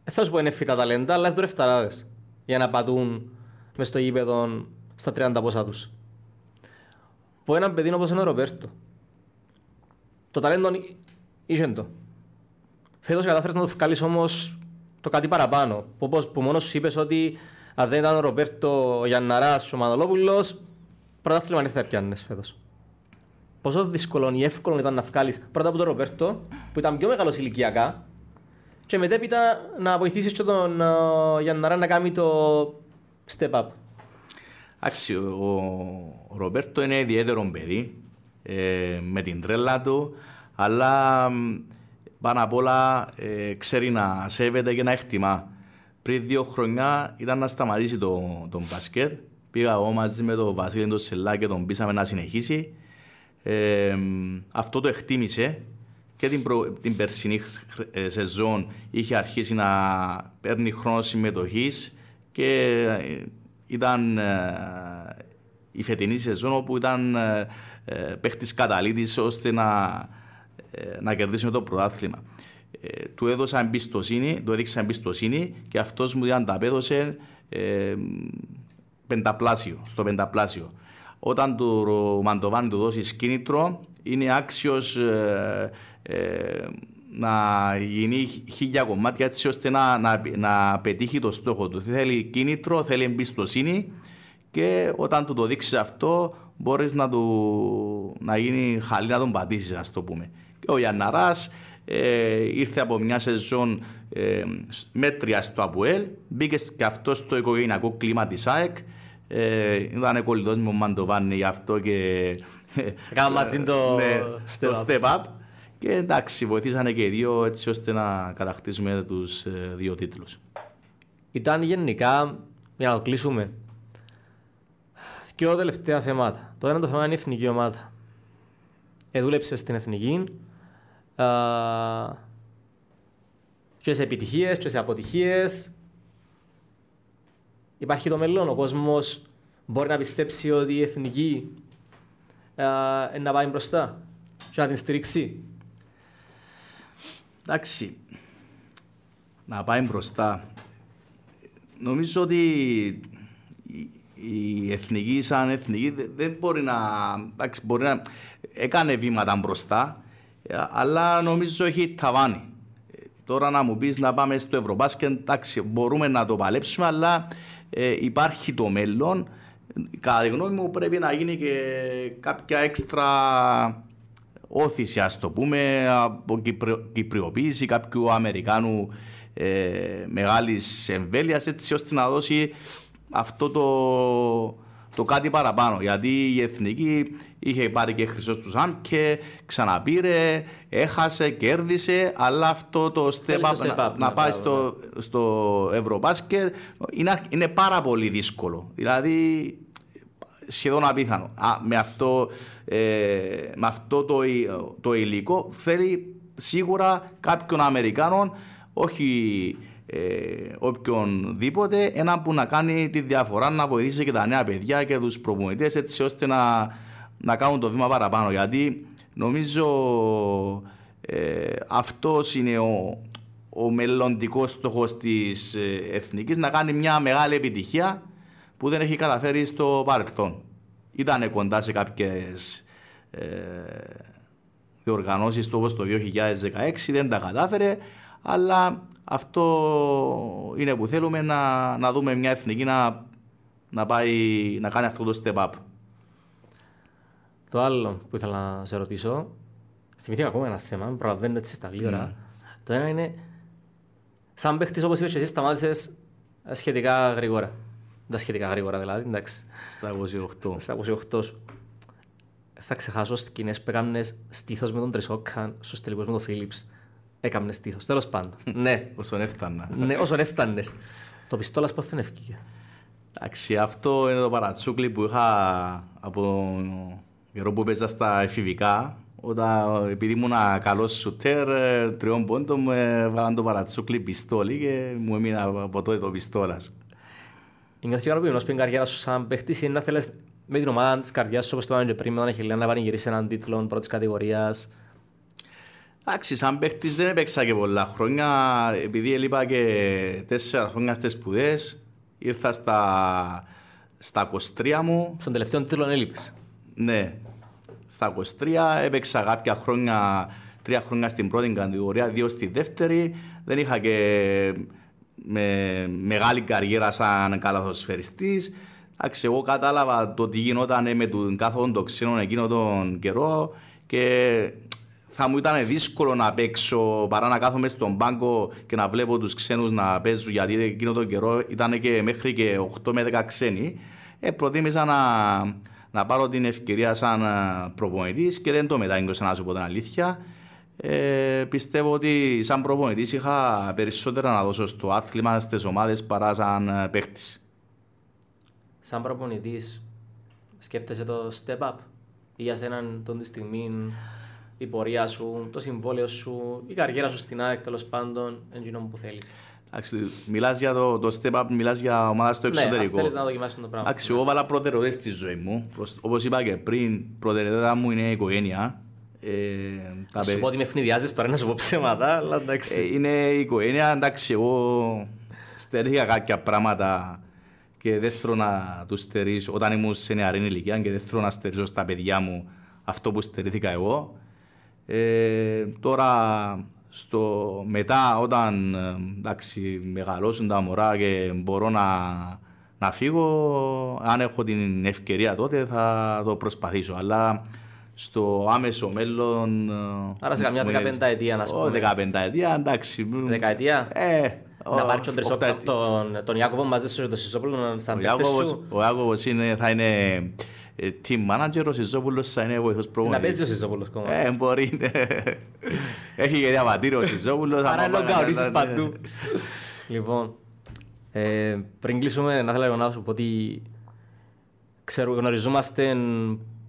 Δεν θα σου πω είναι φύτα ταλέντα, αλλά είναι φταράδες για να πατούν μες στο γήπεδο στα 30 πόσα τους. Που έναν παιδί όπως είναι ο Ρομπέρτο. Το ταλέντο Είχε το. Φέτος κατάφερες να το βγάλεις όμως το κάτι παραπάνω. Που, που μόνος σου είπες ότι αν δεν ήταν ο Ροπέρτο ο Γιανναράς, ο Μανολόπουλος, πρωτάθλημα δεν θα πιάνεις φέτος. Πόσο δύσκολο ή εύκολο ήταν να βγάλεις πρώτα από τον Ροπέρτο, που ήταν πιο μεγάλος ηλικιακά, και μετέπειτα να βοηθήσεις και τον uh, Γιανναρά να κάνει το step up.
Εντάξει, ο Ροπέρτο είναι ιδιαίτερο παιδί, ε, με την τρέλα του, αλλά πάνω απ' όλα ε, ξέρει να σέβεται και να εκτιμά. Πριν δύο χρονιά ήταν να σταματήσει τον το μπασκετ. Πήγα εγώ μαζί με τον Βασίλη τον Σελά και τον πείσαμε να συνεχίσει. Ε, αυτό το εκτίμησε και την, προ, την περσινή ε, σεζόν είχε αρχίσει να παίρνει χρόνο συμμετοχής και ε, ήταν η φετινή σεζόν όπου ήταν παίχτης καταλήτης ώστε να ε, να κερδίσει με το πρωτάθλημα. Ε, του έδωσα εμπιστοσύνη, του έδειξα εμπιστοσύνη και αυτός μου ανταπέδωσε ε, πενταπλάσιο, στο πενταπλάσιο. Όταν του Μαντοβάνη του δώσει κίνητρο, είναι άξιος ε, ε, να γίνει χίλια κομμάτια έτσι ώστε να, να, να πετύχει το στόχο του. Θέλει κίνητρο, θέλει εμπιστοσύνη και όταν του το δείξεις αυτό, μπορείς να, να γίνει χαλή να τον πατήσεις, ας το πούμε ο Γιανναράς Ε, ήρθε από μια σεζόν ε, μέτρια στο ΑΠΟΕΛ, μπήκε και αυτό στο οικογενειακό κλίμα της ΑΕΚ. Ε, ήταν κολλητός μου Μαντοβάνη γι' αυτό και...
Κάμα μαζί το,
ναι,
step
το step up. Και εντάξει, βοηθήσανε και οι δύο έτσι ώστε να κατακτήσουμε τους ε, δύο τίτλους.
Ήταν γενικά, για να το κλείσουμε, δύο τελευταία θέματα. Το ένα το θέμα είναι η εθνική ομάδα. Εδούλεψε στην εθνική, α, και σε επιτυχίες και σε αποτυχίες. Υπάρχει το μέλλον, ο κόσμος μπορεί να πιστέψει ότι η εθνική α, να πάει μπροστά και να την στηρίξει.
Εντάξει, να πάει μπροστά. Νομίζω ότι η- η εθνική σαν εθνική δε- δεν μπορεί να... Εντάξει, μπορεί να... Έκανε βήματα μπροστά, ε, αλλά νομίζω έχει ταβάνι. Ε, Τώρα να μου πεις να πάμε στο Ευρωμπάσκετ, εντάξει, μπορούμε να το παλέψουμε, αλλά ε, υπάρχει το μέλλον. Κατά τη γνώμη μου πρέπει να γίνει και κάποια έξτρα όθηση, ας το πούμε, από κυπριο- κυπριοποίηση κάποιου Αμερικάνου ε, μεγάλης εμβέλειας, έτσι ώστε να δώσει αυτό το, το κάτι παραπάνω. Γιατί η Εθνική είχε πάρει και χρυσό του ΣΑΜ και ξαναπήρε, έχασε, κέρδισε, αλλά αυτό το step
Θέλει
up,
το step
να,
up,
να
ναι,
πάει
μπράβο,
στο, στο Ευρωμπάσκετ είναι, είναι πάρα πολύ δύσκολο. Δηλαδή σχεδόν απίθανο. Α, με αυτό, ε, με αυτό το, ει- το υλικό θέλει σίγουρα κάποιον Αμερικάνων, όχι ε, οποιονδήποτε, έναν που να κάνει τη διαφορά, να βοηθήσει και τα νέα παιδιά και τους προπονητές έτσι ώστε να, να κάνουν το βήμα παραπάνω. Γιατί νομίζω ε, αυτός είναι ο, ο μελλοντικός στόχος της ε, Εθνικής να κάνει μια μεγάλη επιτυχία που δεν έχει καταφέρει στο παρελθόν. Ήταν κοντά σε κάποιες ε, διοργανώσεις του όπως το 2016, δεν τα κατάφερε, αλλά αυτό είναι που θέλουμε να, να δούμε μια εθνική να, να, πάει, να κάνει αυτό το step up.
Το άλλο που ήθελα να σε ρωτήσω, θυμηθήκα ακόμα ένα θέμα, προλαβαίνω έτσι στα γλύωρα. Το ένα είναι, σαν παίχτης όπως είπες και εσύ σταμάτησες ε, σχετικά γρήγορα. Τα σχετικά γρήγορα δηλαδή, εντάξει.
Στα 28.
Στα 28 σου. Θα ξεχάσω σκηνές που έκαμνες στήθος με τον Τρισόκαν στους τελικούς με τον Φίλιπς. Έκαμνες στήθος, τέλος πάντων. ναι,
Όσον έφτανα.
ναι, όσον έφτανες. Το πιστόλας πώς δεν ευκήκε.
Εντάξει, αυτό είναι το παρατσούκλι που είχα από καιρό που παίζα στα εφηβικά. Όταν, επειδή ήμουν καλός σουτέρ, ε, τριών πόντων, μου έβαλαν το παρατσούκλι πιστόλι και μου έμεινε από τότε το πιστόλας.
Νιώθεις ικανοποιημένος που η καριέρα σου σαν παίχτης είναι να θέλεις με την ομάδα της καρδιάς σου όπως το είπαμε και πριν με τον Αχιλέα να πανηγυρίσεις έναν τίτλο πρώτης κατηγορίας.
Εντάξει, σαν παίχτης δεν έπαιξα και πολλά χρόνια, επειδή έλειπα και τέσσερα χρόνια στις σπουδές, ήρθα στα, στα 23 μου,
Στον τελευταίο τίτλο έλειπες.
Ναι, στα 23 έπαιξα κάποια χρόνια, τρία χρόνια στην πρώτη κατηγορία, δύο στη δεύτερη. Δεν είχα και με, μεγάλη καριέρα σαν καλαθοσφαιριστής. Εντάξει, εγώ κατάλαβα το τι γινόταν με τον κάθον το ξένο εκείνο τον καιρό και θα μου ήταν δύσκολο να παίξω παρά να κάθομαι στον πάγκο και να βλέπω τους ξένους να παίζουν γιατί εκείνο τον καιρό ήταν και μέχρι και 8 με 10 ξένοι. Ε, προτίμησα να, να πάρω την ευκαιρία σαν ε, προπονητής και δεν το μετάγγωσα να σου πω την αλήθεια. Ε, πιστεύω ότι σαν προπονητής είχα περισσότερα να δώσω στο άθλημα, στις ομάδες παρά σαν ε, παίκτης.
Σαν προπονητής σκέφτεσαι το step up ή για σέναν τον τη στιγμή η πορεία σου, το συμβόλαιο σου, η καριέρα σου στην ΑΕΚ τέλος πάντων, εκείνο που θέλεις.
Εντάξει, μιλάς για το, το step up, μιλάς για ομάδα στο
Ναι, αν
εξωτερικό.
θέλεις να δοκιμάσεις το πράγμα.
Εντάξει, εγώ βάλα προτεραιότητες στη ζωή μου. Προς- Όπως είπα και πριν, προτεραιότητα μου είναι η οικογένεια. Ε, τα
Να σου
παι-
πω ότι με ευνηδιάζεις τώρα να σου πω ψέματα, αλλά εντάξει.
Ε, είναι η οικογένεια, εντάξει, εγώ στερήθηκα κάποια πράγματα και δεν θέλω να τους στερήσω, όταν ήμουν σε νεαρή ηλικία και δεν θέλω να στερήσω στα παιδιά μου αυτό που στερήθηκα εγώ. Ε, τώρα, στο, μετά όταν ε, εντάξει, μεγαλώσουν τα μωρά και μπορώ να, να φύγω, αν έχω την ευκαιρία τότε θα το προσπαθήσω. Αλλά στο άμεσο μέλλον.
Άρα σε καμιά δεκαπενταετία, να πούμε.
Δεκαπενταετία, εντάξει.
Δεκαετία;
Ε,
να πάρει τον Τρισόπουλο, τον, τον Ιάκωβο μαζί σου και τον Σιζόπουλο σαν παίκτες σου.
Ο Ιάκωβος είναι, θα είναι ε, team manager, ο Σιζόπουλος θα είναι βοηθός
προπονητής. Να παίζει ο Σιζόπουλος κόμμα.
Ε, μπορεί. Ναι. Έχει και διαβατήριο ο Σιζόπουλος.
Άρα λογαωρίσεις παντού. Λοιπόν, ε, πριν κλείσουμε, να θέλω να σου πω ότι ξέρω, γνωριζόμαστε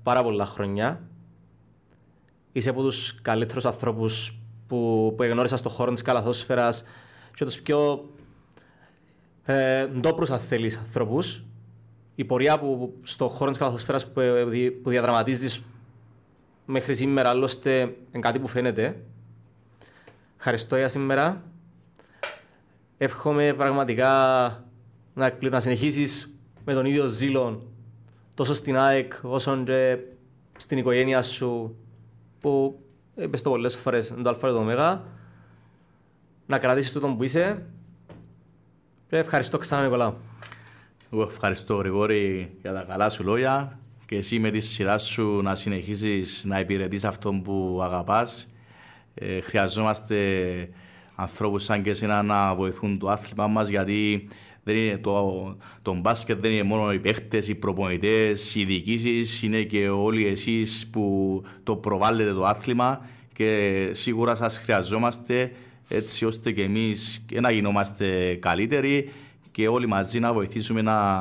πάρα πολλά χρόνια. Είσαι από τους καλύτερους ανθρώπους που, που εγνώρισα στον χώρο της καλαθόσφαιρας και τους πιο ε, ντόπρους αν θέλεις ανθρώπους. Η πορεία που στον χώρο της καλαθόσφαιρας που, που διαδραματίζεις μέχρι σήμερα άλλωστε είναι κάτι που φαίνεται. Ευχαριστώ για σήμερα. Εύχομαι πραγματικά να, να συνεχίσεις με τον ίδιο ζήλο τόσο στην ΑΕΚ όσο και στην οικογένεια σου που είπες το πολλές φορές είναι το αλφα και το ωμέγα να κρατήσεις τούτο που είσαι και ευχαριστώ ξανά Νικολά.
Εγώ ευχαριστώ Γρηγόρη για τα καλά σου λόγια και εσύ με τη σειρά σου να συνεχίσεις να υπηρετείς αυτό που αγαπάς. Ε, χρειαζόμαστε ανθρώπους σαν και εσένα να βοηθούν το άθλημα μας γιατί δεν είναι το, το μπάσκετ δεν είναι μόνο οι παίχτες, οι προπονητές, οι διοικήσεις, είναι και όλοι εσείς που το προβάλλετε το άθλημα και σίγουρα σας χρειαζόμαστε έτσι ώστε και εμείς να γινόμαστε καλύτεροι και όλοι μαζί να βοηθήσουμε να,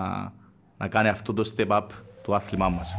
να κάνει αυτό το step up το άθλημά μας.